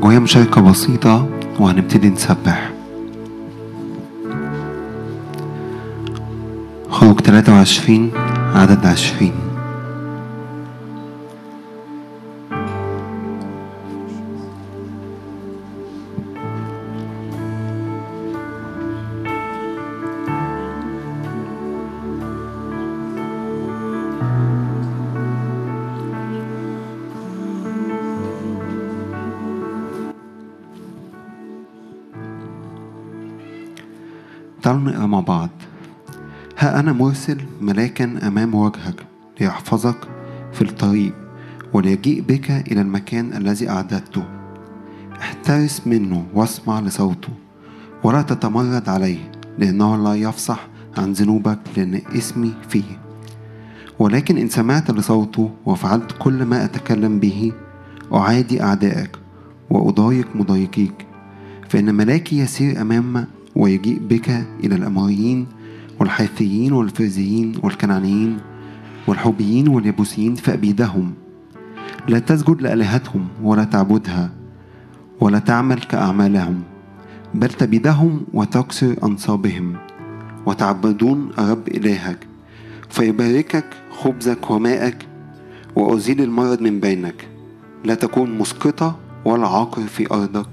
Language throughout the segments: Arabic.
جوايا مشاركة بسيطة وهنبتدي نسبح خروج 23 عدد 20 مرسل ملاكا أمام وجهك ليحفظك في الطريق وليجيء بك إلى المكان الذي أعددته. احترس منه واسمع لصوته ولا تتمرد عليه لأنه لا يفصح عن ذنوبك لأن اسمي فيه. ولكن إن سمعت لصوته وفعلت كل ما أتكلم به أعادي أعدائك وأضايق مضايقيك. فإن ملاكي يسير أمام ويجيء بك إلى الأموريين والحيثيين والفرزيين والكنعانيين والحوبيين واليبوسيين فأبيدهم. لا تسجد لآلهتهم ولا تعبدها ولا تعمل كأعمالهم بل تبيدهم وتكسر أنصابهم. وتعبدون الرب إلهك فيباركك خبزك وماءك وأزيل المرض من بينك. لا تكون مسقطة ولا عاقر في أرضك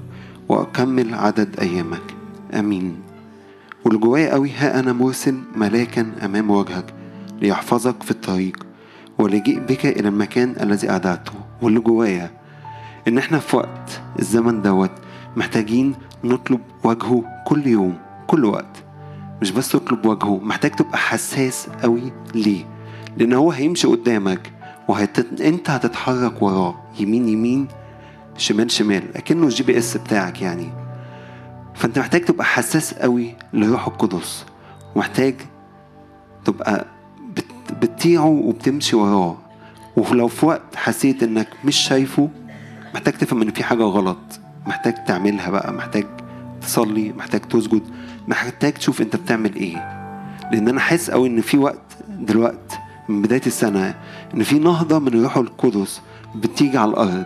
وأكمل عدد أيامك. آمين. واللي جوايا قوي ها أنا مرسل ملاكا أمام وجهك ليحفظك في الطريق وليجيء بك إلى المكان الذي أعددته. واللي جوايا إن إحنا في وقت الزمن دوت محتاجين نطلب وجهه كل يوم كل وقت. مش بس تطلب وجهه محتاج تبقى حساس قوي ليه؟ لأن هو هيمشي قدامك وهت... أنت هتتحرك وراه يمين يمين شمال شمال أكنه ال GPS بتاعك يعني. فانت محتاج تبقى حساس قوي لروح القدس. ومحتاج تبقى بت... بتطيعه وبتمشي وراه. ولو في وقت حسيت انك مش شايفه محتاج تفهم ان في حاجة غلط. محتاج تعملها بقى. محتاج تصلي. محتاج تسجد. محتاج تشوف انت بتعمل إيه. لأن أنا حاسس قوي ان في وقت دلوقتي من بداية السنة ان في نهضة من الروح القدس بتيجي على الأرض.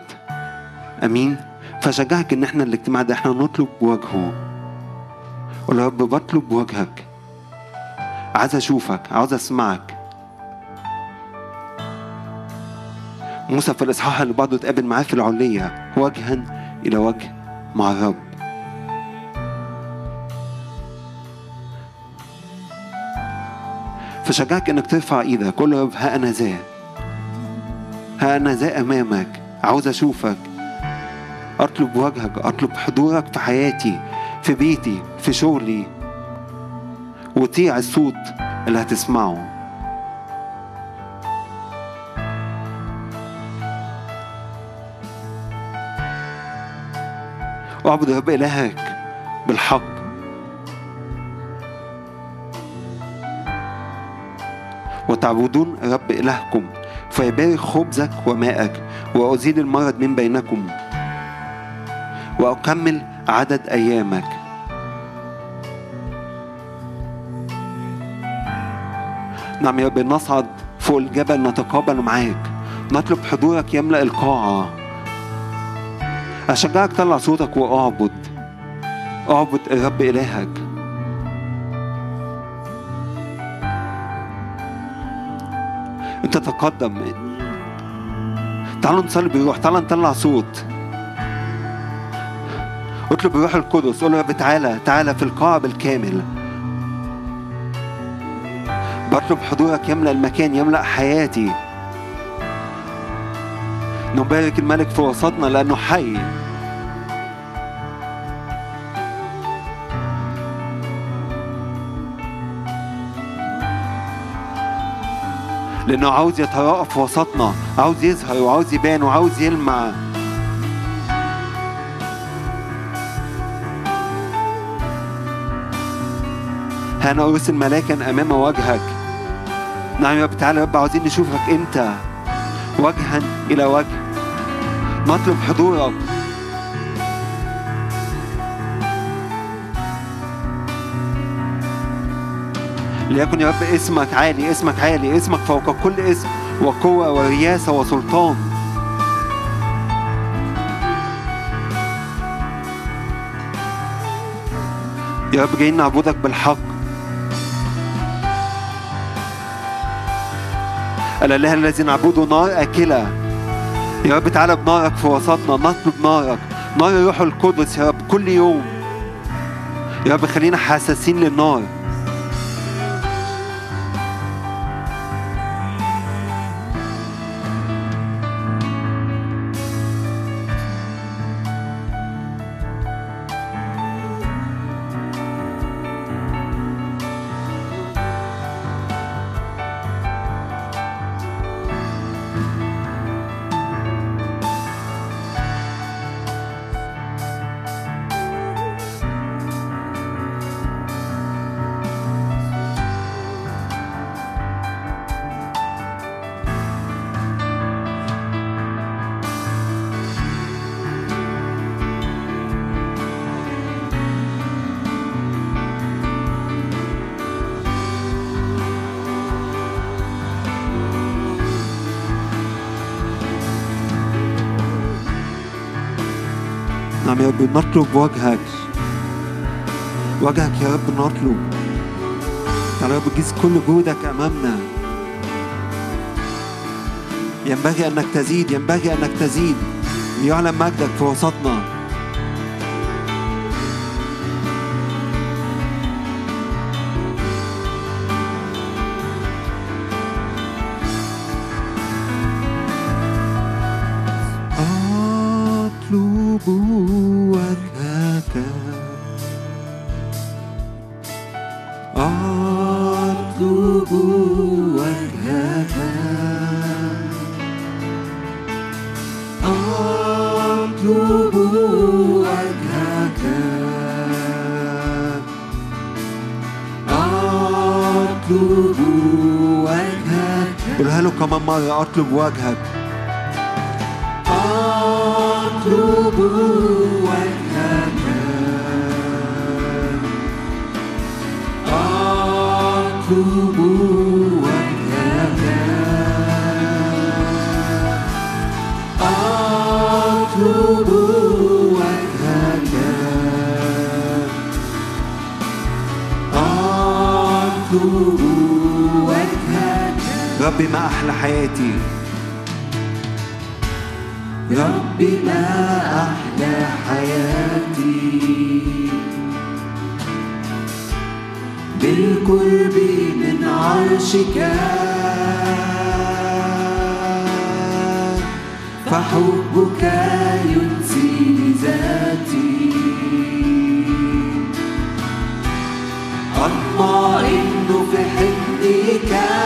أمين؟ فشجعك إن إحنا الاجتماع ده إحنا نطلب وجهه. قول يا رب بطلب وجهك. عايز أشوفك عاوز أسمعك. موسى في الإصحاح اللي بعده اتقابل معاه في العليه وجها إلى وجه مع الرب. فشجعك إنك ترفع إيدك له يا رب ها أنا ذا. ها أنا ذا أمامك عاوز أشوفك. أطلب وجهك أطلب حضورك في حياتي. في بيتي في شغلي. وطيع الصوت اللي هتسمعه. اعبد رب إلهك بالحق. وتعبدون رب إلهكم فيبارك خبزك وماءك وأزيل المرض من بينكم. وأكمل عدد أيامك. نعم يا رب نصعد فوق الجبل نتقابل معاك. نطلب حضورك يملأ القاعة. أشجعك طلع صوتك وأعبد. أعبد الرب إلهك. أنت تقدم. تعالوا نصلي بالروح تعالوا نطلع صوت. اطلب الروح القدس. قول يا رب تعالى. تعالى في القاعة بالكامل. بطلب حضورك يملأ المكان يملأ حياتي. نبارك الملك في وسطنا لأنه حي. لأنه عاوز يتراءى في وسطنا عاوز يظهر وعاوز يبان وعاوز يلمع. أنا أرسل ملاكا أمام وجهك. نعم يا رب. تعالى يا رب عاوزين نشوفك أنت وجها إلى وجه. نطلب حضورك. ليكن يا رب اسمك عالي اسمك عالي اسمك فوق كل اسم وقوة ورياسة وسلطان. يا رب جايين نعبدك بالحق. الإله الذي نعبده نار آكلة. يا رب تعالى بنارك في وسطنا نطلب نارك. نار الروح القدس يا رب كل يوم. يا رب خلينا حساسين للنار. نطلب وجهك وجهك يا رب نطلب يا رب جيز كل جهودك أمامنا. ينبغي أنك تزيد ينبغي أنك تزيد. ليعلم مجدك في وسطنا. outlook work hub ربي ما أحلى حياتي. ربي ما أحلى حياتي. بالقرب من عرشك. فحبك ينسي ذاتي أطمئن في حضنك.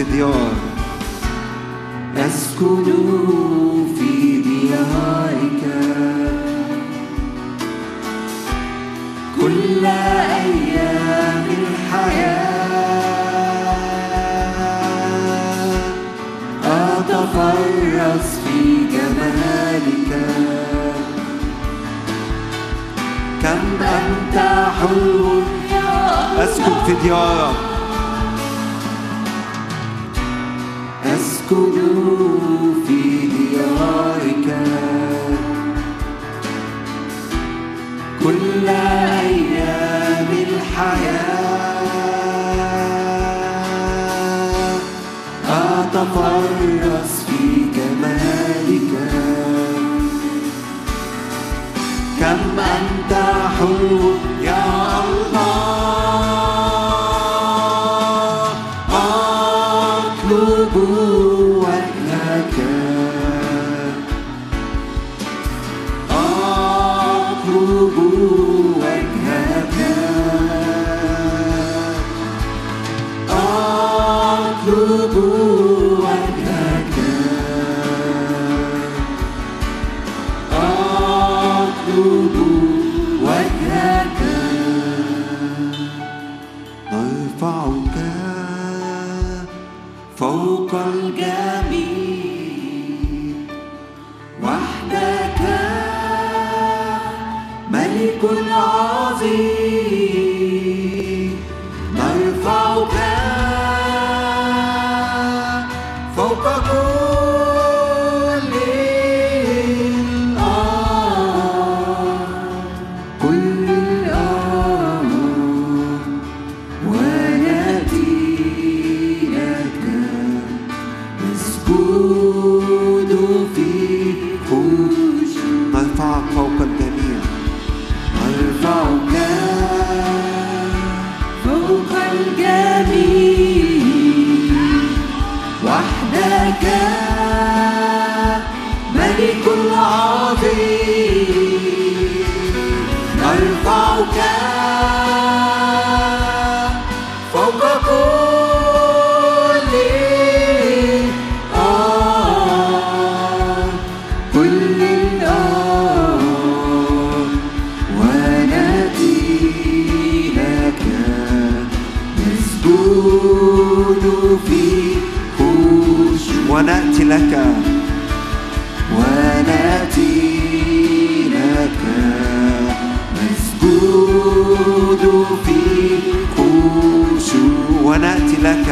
في ديار. أسكن في ديارك. كل أيام الحياة أتفرس في جمالك. كم أنت حلو. أسكن في ديارك. أسكن في ديارك كل أيام الحياة أتفرس في جمالك. كم أنت حلو لك ونأتي لك نسجد في خشوع ونأتي لك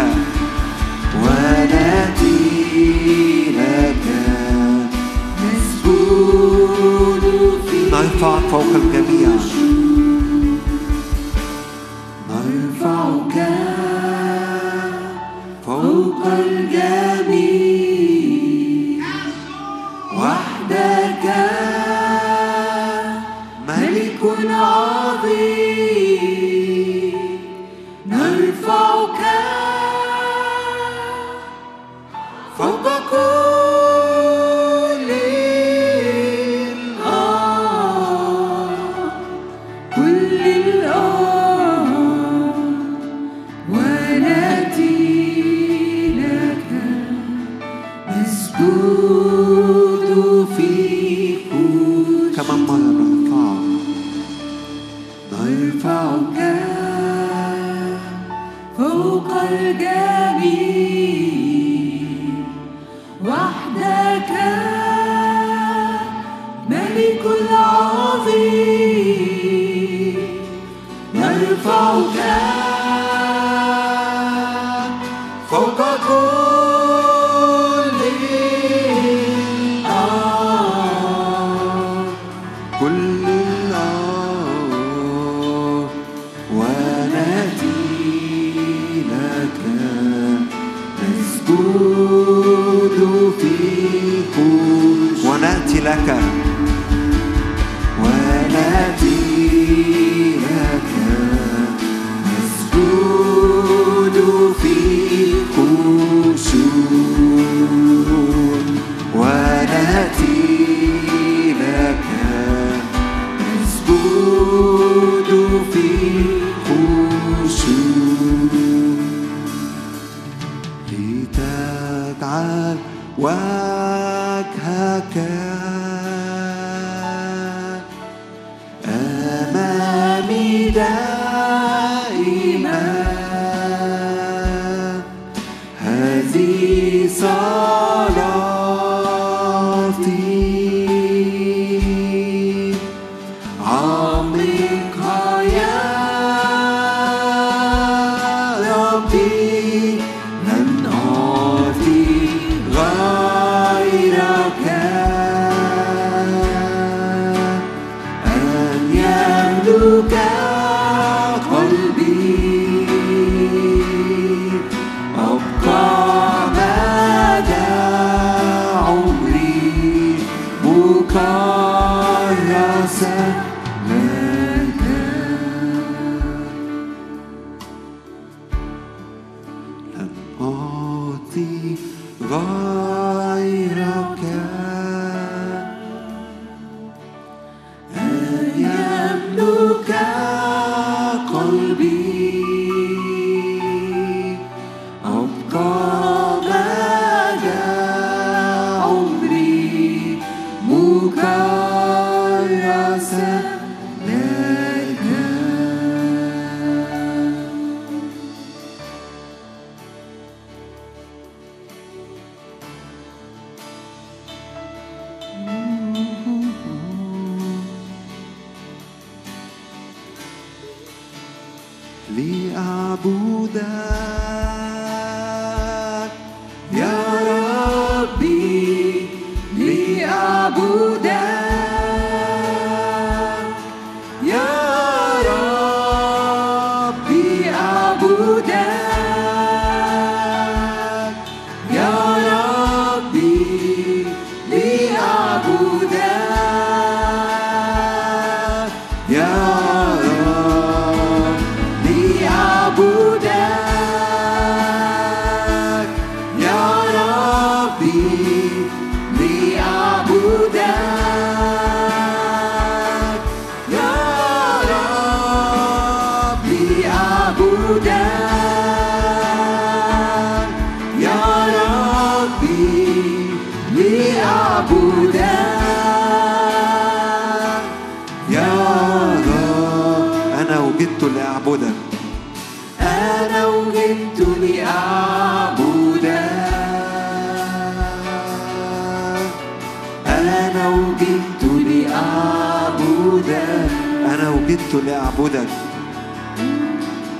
وجدت لأعبدك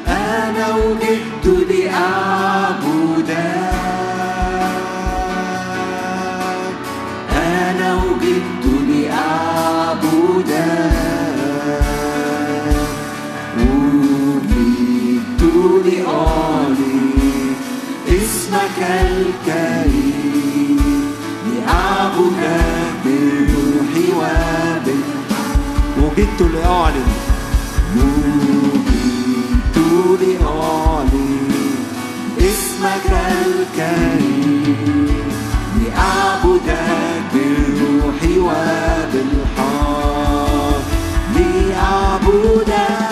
أنا وجدت لأعبدك لأعلي اسمك الكريم. لأعبدك بالروح وبالحق لأعبدك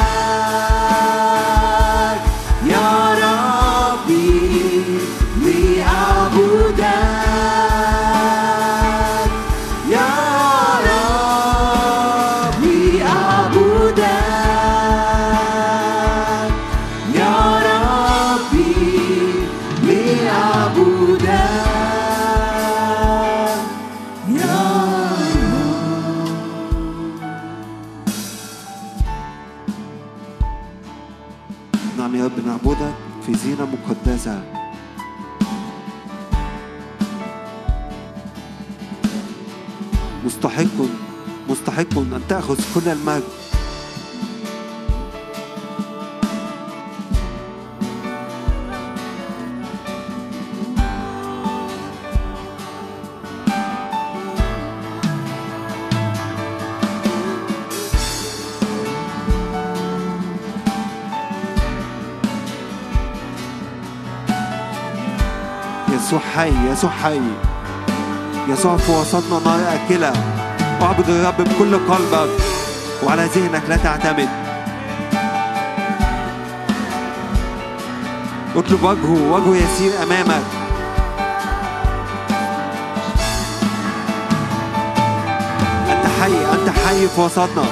نعم يا رب نعبدك في زينة مقدسة. مستحق مستحق أن تأخذ كل المجد. يسوع حي يسوع حي يسوع في وسطنا نار أكلة. اعبد الرب بكل قلبك وعلى ذهنك لا تعتمد. اطلب وجهه وجهه يسير أمامك. أنت حي أنت حي في وسطنا.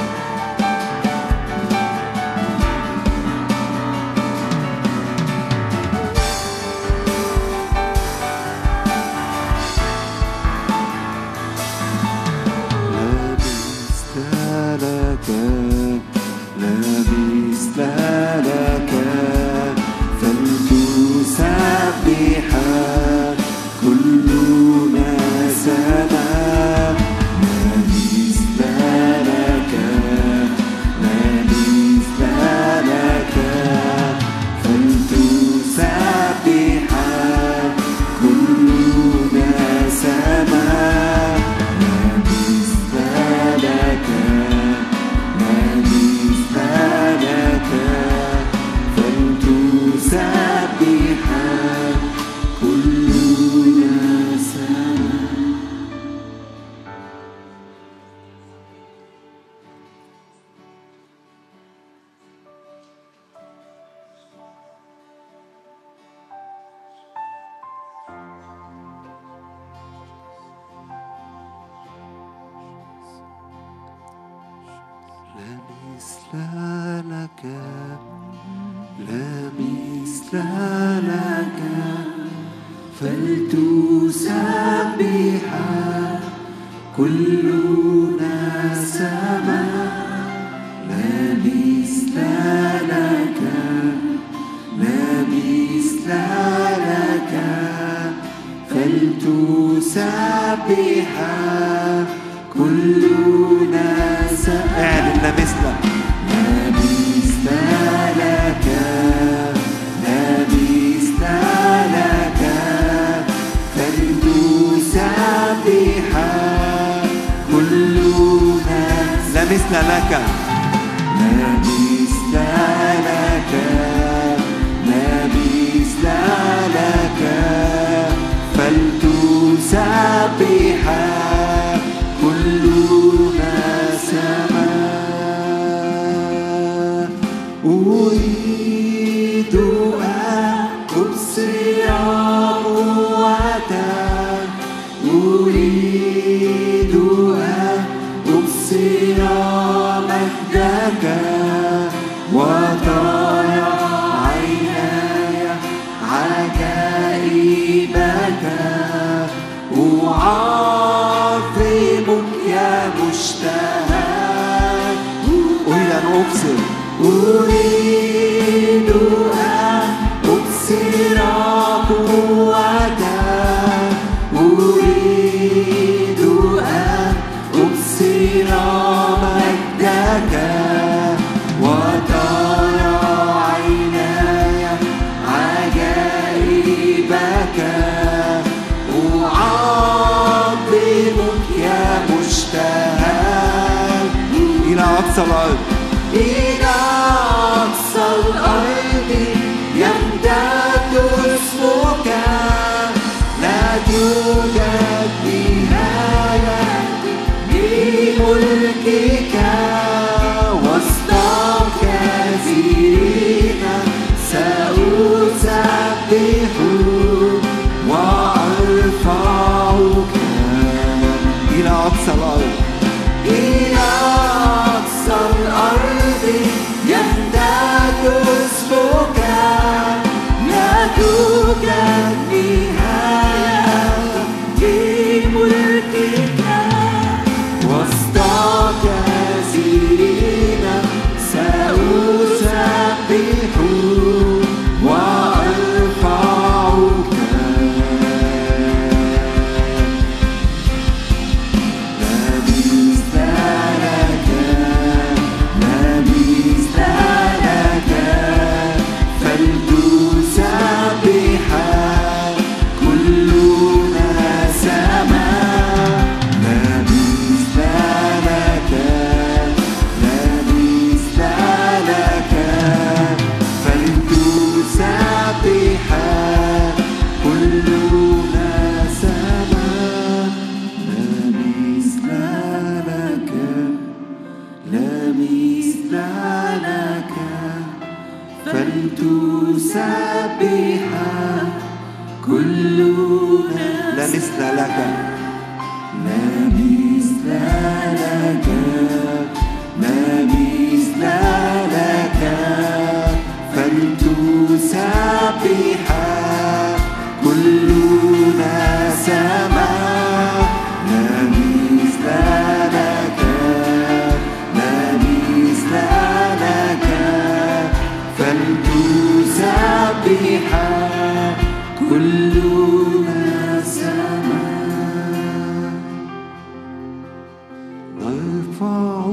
نرفع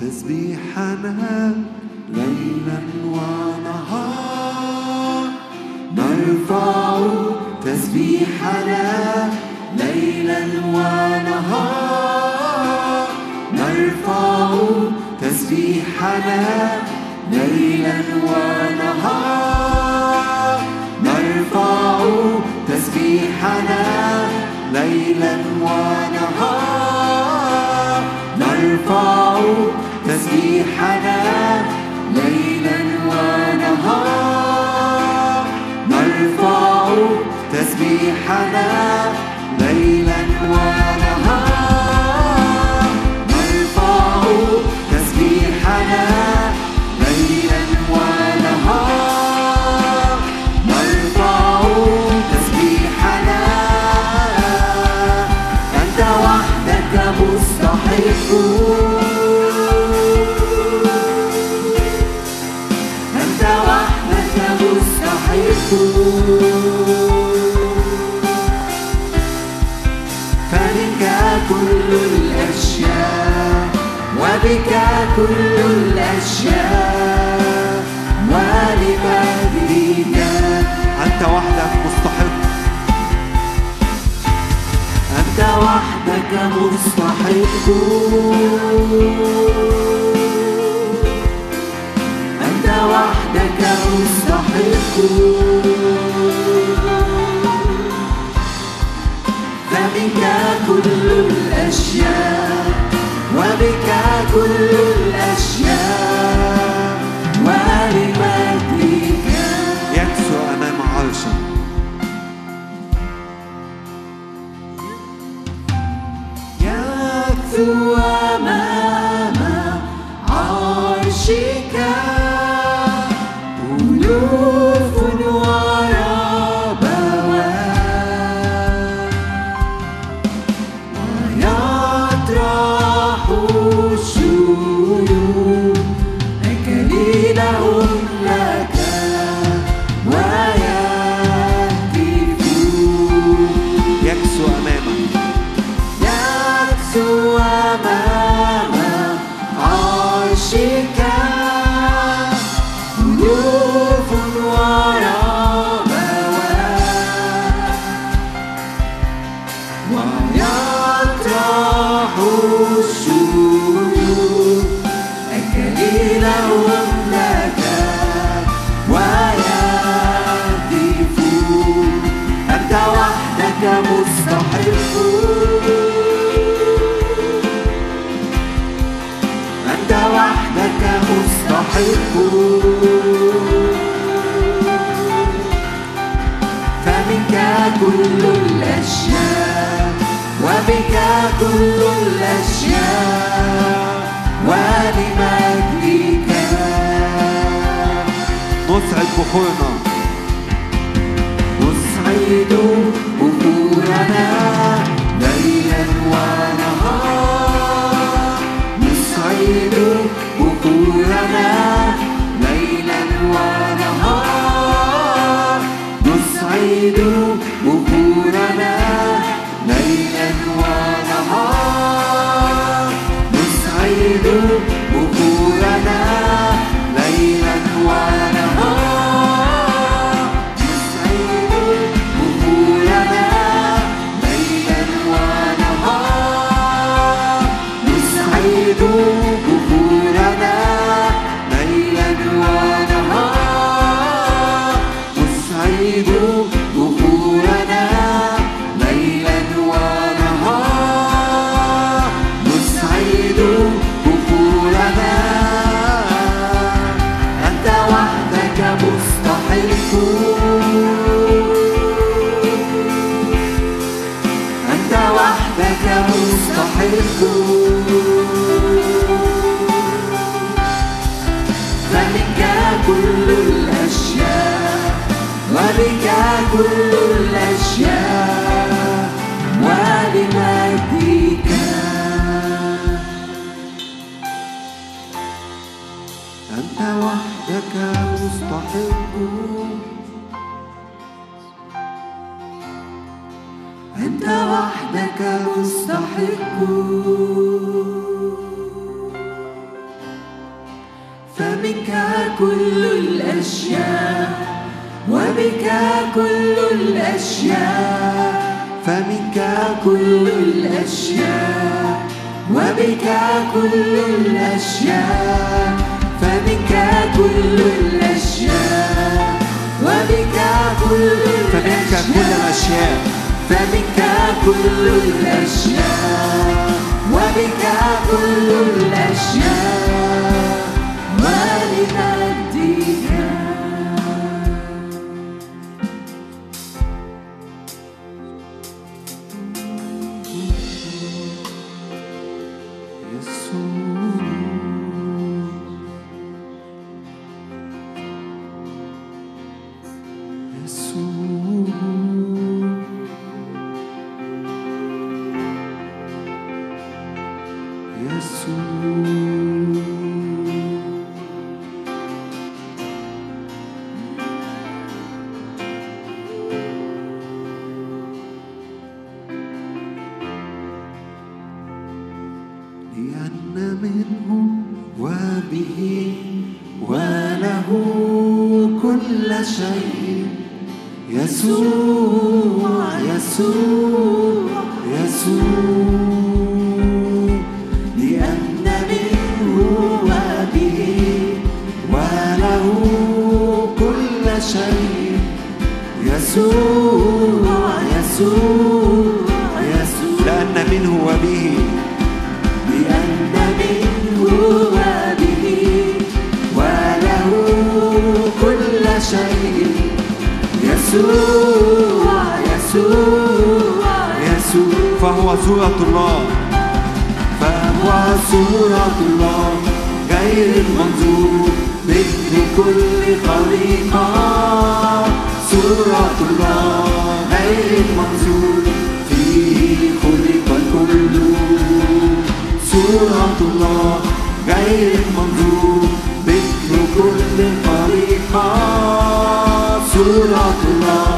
تسبيحنا ليلا ونهار نرفع تسبيحنا ليلا ونهار نرفع تسبيحنا ليلا ونهار نرفع تسبيحنا ليلا ونهارا نرفع تسبيحنا ليلا ونهارا وبك كل الأشياء ولمجدك أنت وحدك مستحق. أنت وحدك مستحق. أنت وحدك مستحق. فبك كل الأشياء. وبك كل كل الأشياء ولمجدك. نصعد بخورنا نصعد وحدك مستحق. فمنك كل الأشياء وبك كل الأشياء. فمنك كل الأشياء وبك كل الأشياء. فمنك كل الأشياء وبك كل فمنك كل الأشياء. فمنك كل الأشياء. وبك كل الأشياء. ولمجدك يسوع يسوع لأن منه وبه. لأن منه وبه وله كل شيء. يسوع يسوع يسوع. فهو صورة الله. فهو صورة الله غير المنظور مثل كل خليقة صورة الله. غير المنظور فيه خلق الكل صورة الله غير المنظور مثل كل خليقة صورة الله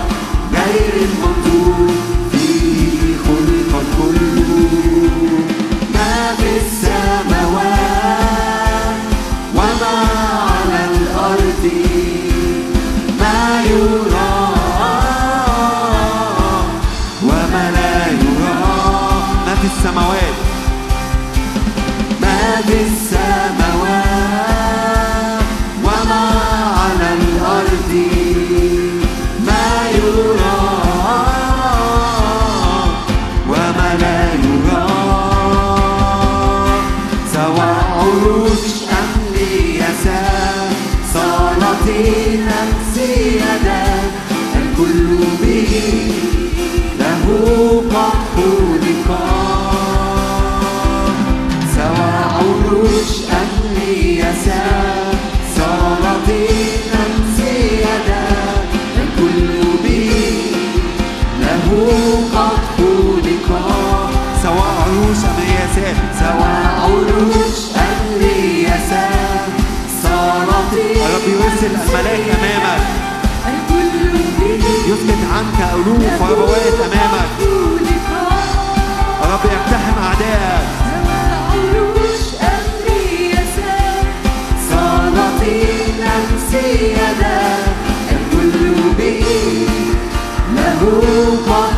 أم سيادات الكل به له قد يرسل الملاك أمامك. يسكت عنك ألوف وربوات أمامك. الرب يقتحم أعدائك. أم سيادات الكل له قد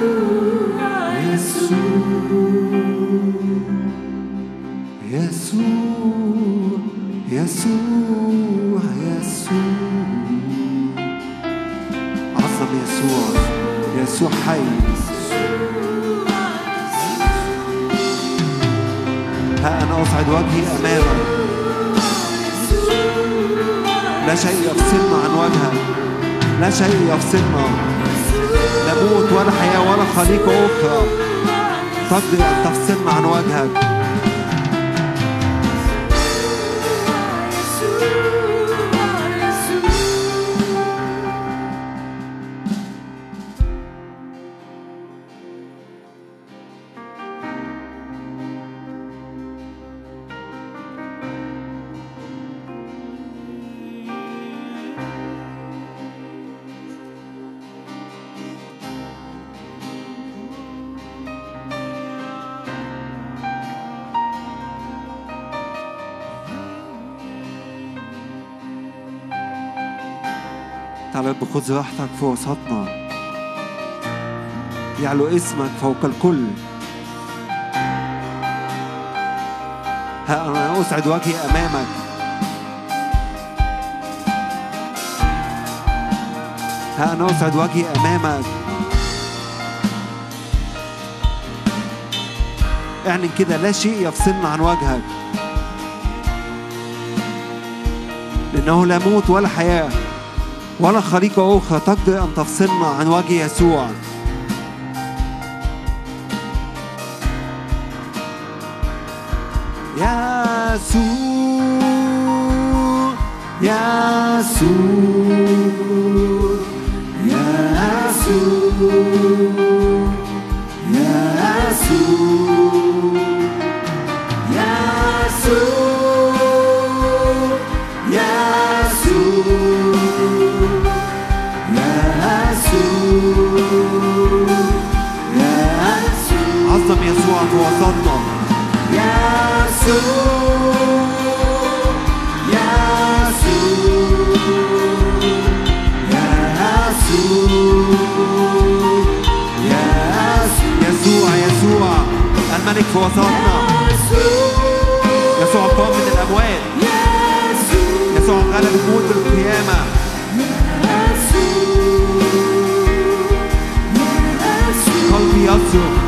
أصعد وجهي أمامك لا شيء يفصلنا عن وجهك لا شيء يفصلنا. لا موت ولا حياة ولا خليقة أخرى. تقدر أن تفصلنا عن وجهك. رب خذ راحتك في وسطنا يعلو اسمك فوق الكل. ها أنا أسعد وجهي أمامك. ها أنا أسعد وجهي أمامك. اعلن كده لا شيء يفصلنا عن وجهك. لأنه لا موت ولا حياة. ولا خليقة أخرى تقدر أن تفصلنا عن وجه يسوع. يسوع يسوع يسوع. نظرنا يسوع قام من الأموات يسوع غلب الموت القيامة. قلبي يصرخ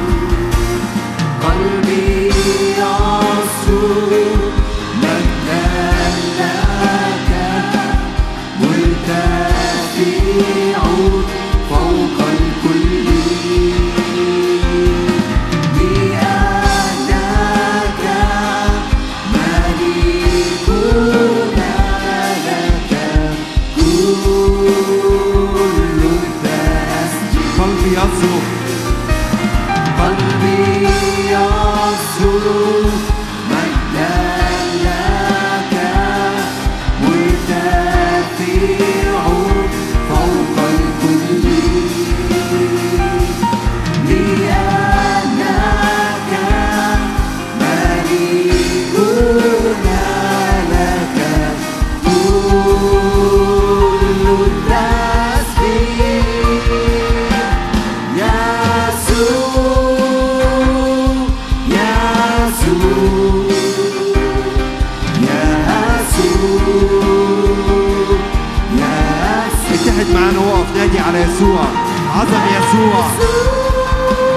عظم يسوع.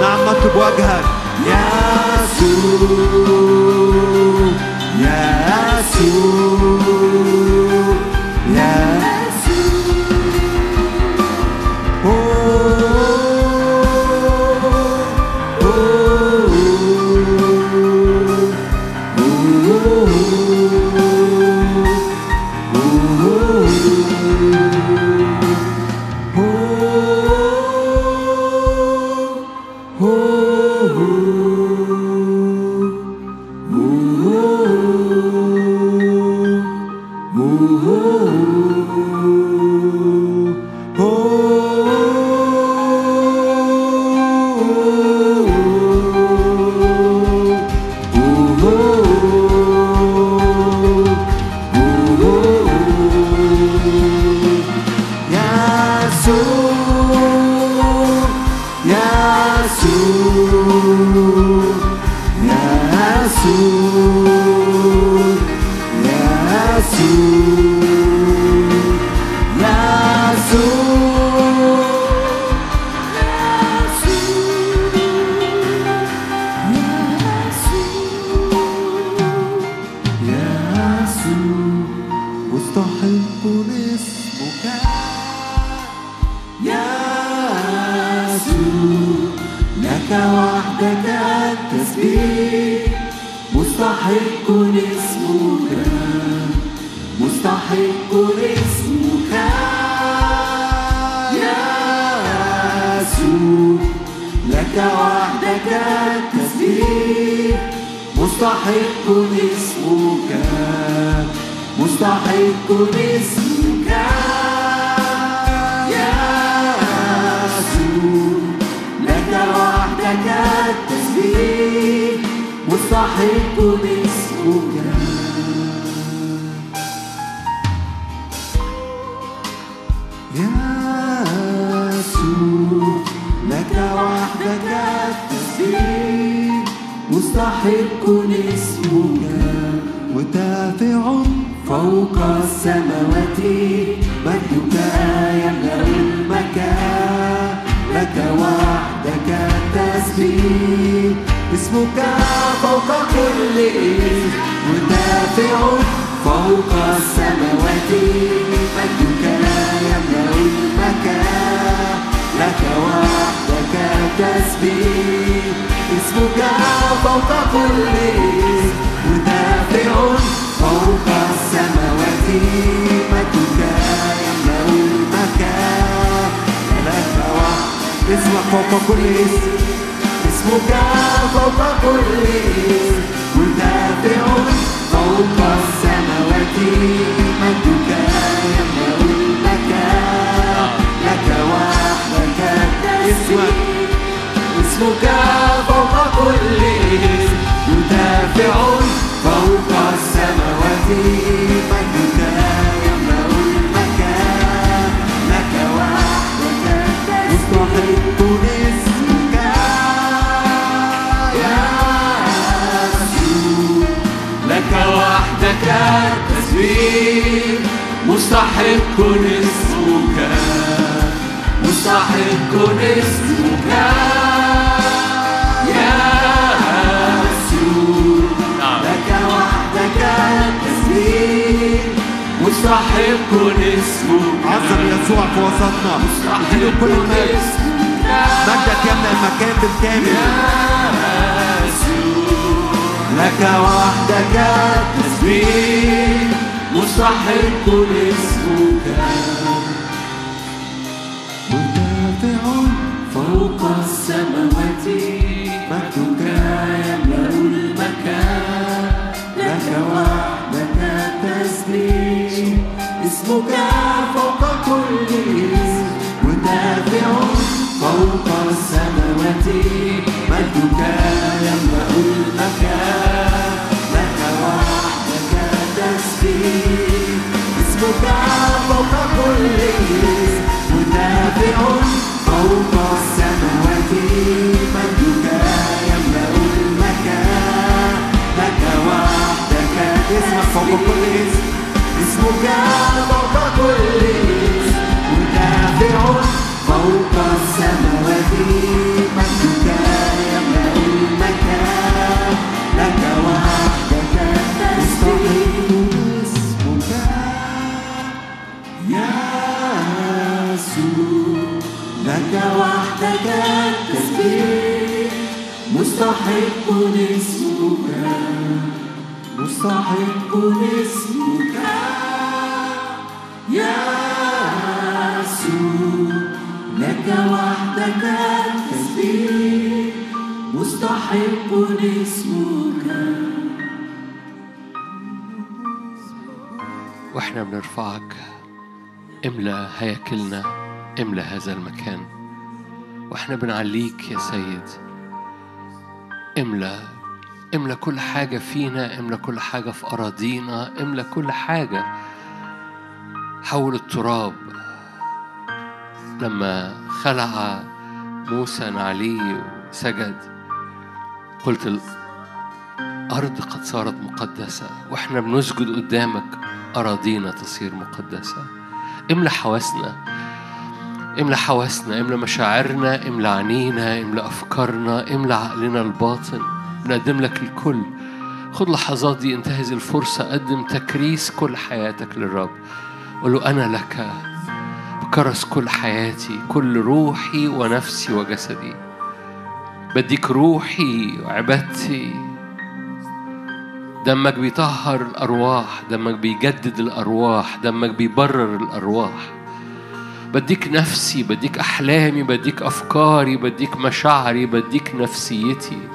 نعم نطلب وجهك. يسوع يسوع. you. تسبيح اسمك فوق كل ودافع فوق السماوات. مجدك يملا المكان لك اسمك فوق كل اسم اسمك فوق كل اسم ودافع فوق السماوات. مجدك يملا المكان لك وحدك. اسمك اسمك فوق كل اسم يدافع فوق السماوات مجدك يملأ المكان لك وحدك مستحق اسمك يا يسوع لك وحدك التسبيح مستحق اسمك. مستحق اسمك. مستحق اسمك عظم يسوع في وسطنا اديله كل مجدك يملأ المكان بالكامل لك وحدك التسبيح مستحق اسمك مرتفع فوق السماوات مجدك يملأ المكان لك وحدك التسبيح اسمك فوق كل مدافع فوق السماوات مجدك يملأ المكان لك وحدك تسبيح. اسمك فوق كل مدافع فوق السماوات مجدك يملأ المكان. لك وحدك اسمك فوق كل اسمك فوق كل اسم مدافع فوق السماوات مجدك يملأ المكان لك وحدك مستحق اسمك. يا يسوع لك وحدك التسبيح مستحق اسمك مستحق اسمك لك وحدك التسبيح مستحق اسمك. وإحنا بنرفعك املى هياكلنا املى هذا المكان. وإحنا بنعليك يا سيد. املى املى كل حاجة فينا املى كل حاجة في أراضينا املى كل حاجة حول التراب. لما خلع موسى نعليه وسجد قلت الأرض قد صارت مقدسة وإحنا بنسجد قدامك أراضينا تصير مقدسة. املى حواسنا املى حواسنا املى مشاعرنا املى عينينا املى أفكارنا املى عقلنا الباطن. بنقدم لك الكل. خد لحظات دي انتهز الفرصة قدم تكريس كل حياتك للرب. قول له أنا لك بكرس كل حياتي كل روحي ونفسي وجسدي. بديك روحي وعبادتي. دمك بيطهر الأرواح دمك بيجدد الأرواح دمك بيبرر الأرواح. بديك نفسي بديك أحلامي بديك أفكاري بديك مشاعري بديك نفسيتي.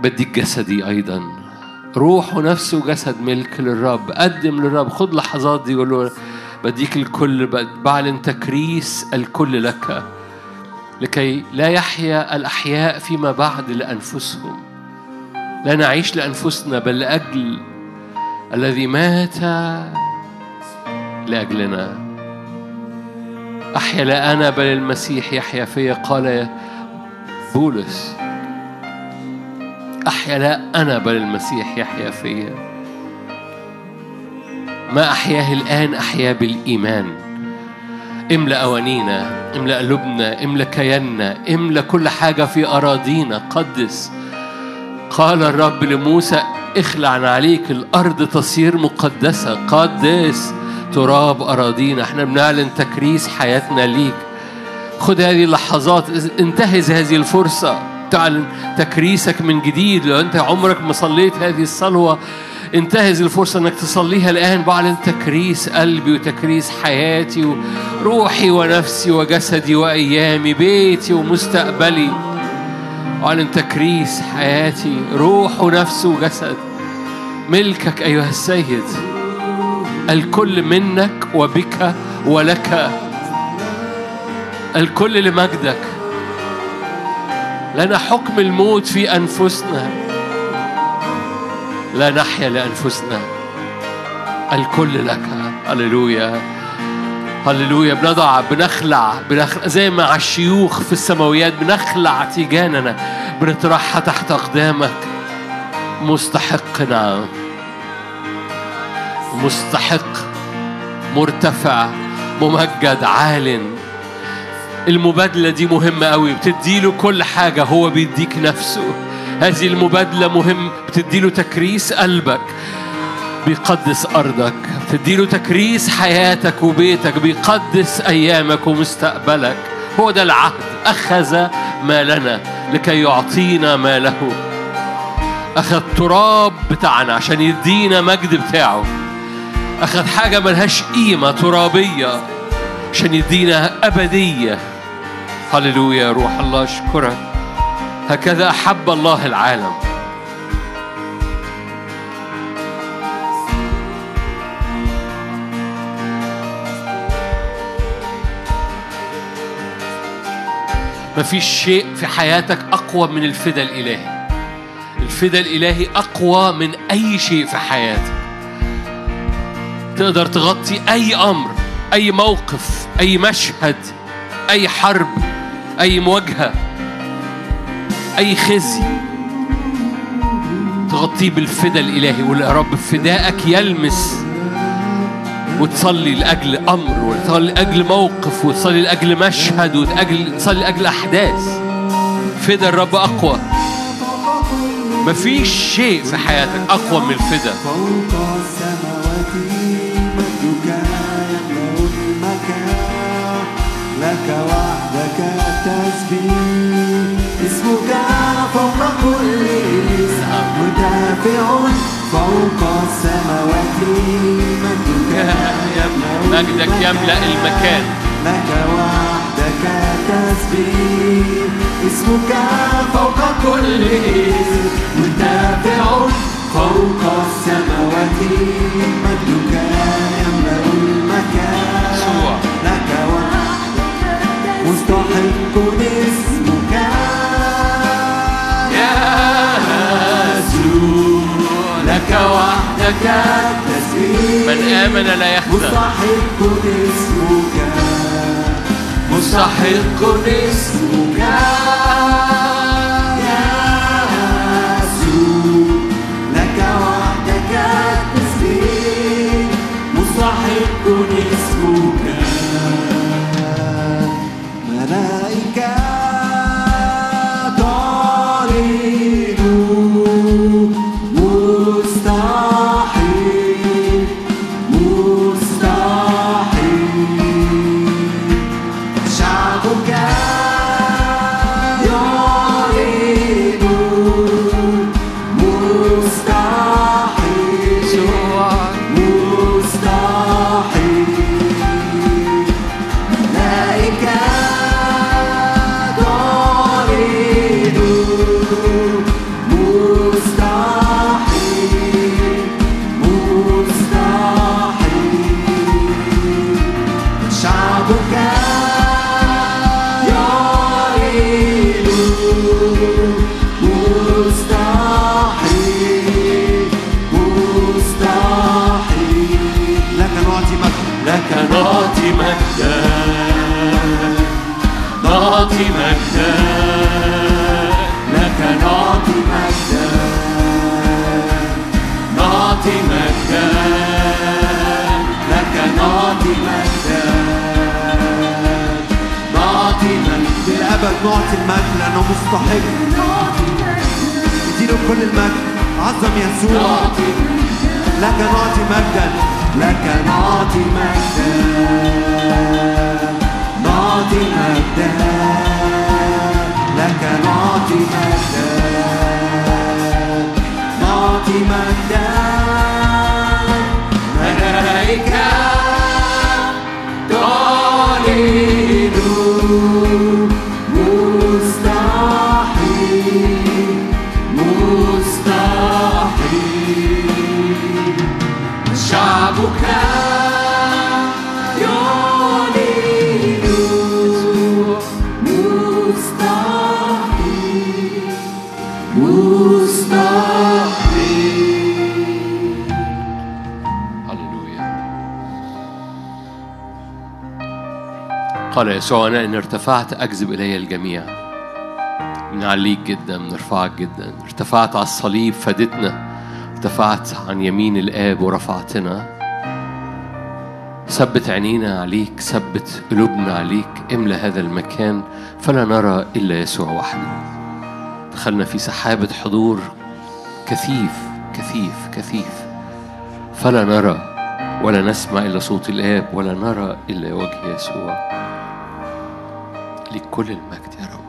بديك جسدي أيضا. روح ونفس وجسد ملك للرب. قدم للرب. خد لحظات دي وقول له بديك الكل بعلن تكريس الكل لك لكي لا يحيا الأحياء فيما بعد لأنفسهم. لا نعيش لأنفسنا بل لأجل الذي مات لأجلنا. أحيا لا أنا بل المسيح يحيا فيا قال بولس. أحيا لا أنا بل المسيح يحيا فيا ما أحياه الآن أحيا بالإيمان. املأ أوانينا املأ قلوبنا املأ كياننا املأ كل حاجة في أراضينا. قدس. قال الرب لموسى اخلع عليك الأرض تصير مقدسة. قدس. تراب أراضينا. إحنا بنعلن تكريس حياتنا ليك. خد هذه اللحظات. انتهز هذه الفرصة. تعلن تكريسك من جديد. لو أنت عمرك ما صليت هذه الصلوة انتهز الفرصة انك تصليها الآن بعلن تكريس قلبي وتكريس حياتي وروحي ونفسي وجسدي وأيامي بيتي ومستقبلي. أعلن تكريس حياتي روح ونفس وجسد. ملكك أيها السيد الكل منك وبك ولك. الكل لمجدك. لنا حكم الموت في أنفسنا. لا نحيا لأنفسنا. الكل لك. هللويا. هللويا. بنضع بنخلع بنخلع زي مع الشيوخ في السماويات بنخلع تيجاننا. بنطرحها تحت أقدامك. مستحق نعم مستحق. مرتفع. ممجد. عال. المبادلة دي مهمة قوي بتديله كل حاجة. هو بيديك نفسه. هذه المبادلة مهم. بتديله تكريس قلبك بيقدس أرضك. بتديله تكريس حياتك وبيتك بيقدس أيامك ومستقبلك. هو ده العهد. أخذ ما لنا لكي يعطينا ما له. أخذ تراب بتاعنا عشان يدينا مجد بتاعه. أخذ حاجة ملهاش قيمة ترابية عشان يدينا أبدية. هللويا روح الله أشكرك. هكذا أحب الله العالم. مفيش شيء في حياتك أقوى من الفدا الإلهي. الفدا الإلهي أقوى من أي شيء في حياتك. تقدر تغطي أي أمر أي موقف أي مشهد أي حرب أي مواجهة. أي خزي تغطيه بالفدا الإلهي ولا يا رب فدائك يلمس وتصلي لأجل أمر وتصلي لأجل موقف وتصلي لأجل مشهد وتصلي لأجل أحداث. فدا الرب أقوى. مفيش شيء في حياتك أقوى من الفدا. فوق السماوات المكان لك وحدك التسبيح اسمك فوق كل اسم مدافع فوق السماوات مجدك يملأ مجدك يملأ المكان. لك وحدك تسبيح. اسمك فوق كل اسم مرتفع فوق السماوات مجدك يملأ المكان. لك وحدك مستحق اسمك لك وحدك التسبيح من آمن لا يخزى. مستحق اسمك. مستحق اسمك. يا يسوع. لك وحدك التسبيح مستحق اسمك للأبد نعطي المجد لأنه مستحق اديله كل المجد. عظم يسوع. لك نعطي مجدا. لك نعطي مجدا. نعطي مجدا لك نعطي مجدا نعطي مجدا قال يسوع أنا إن ارتفعت أجذب إلي الجميع. بنعليك جدا بنرفعك جدا. ارتفعت على الصليب فدتنا. ارتفعت عن يمين الآب ورفعتنا. ثبت عينينا عليك ثبت قلوبنا عليك. املى هذا المكان فلا نرى إلا يسوع وحده. دخلنا في سحابة حضور كثيف كثيف كثيف. فلا نرى ولا نسمع إلا صوت الآب ولا نرى إلا وجه يسوع. لكل المجد يا رب.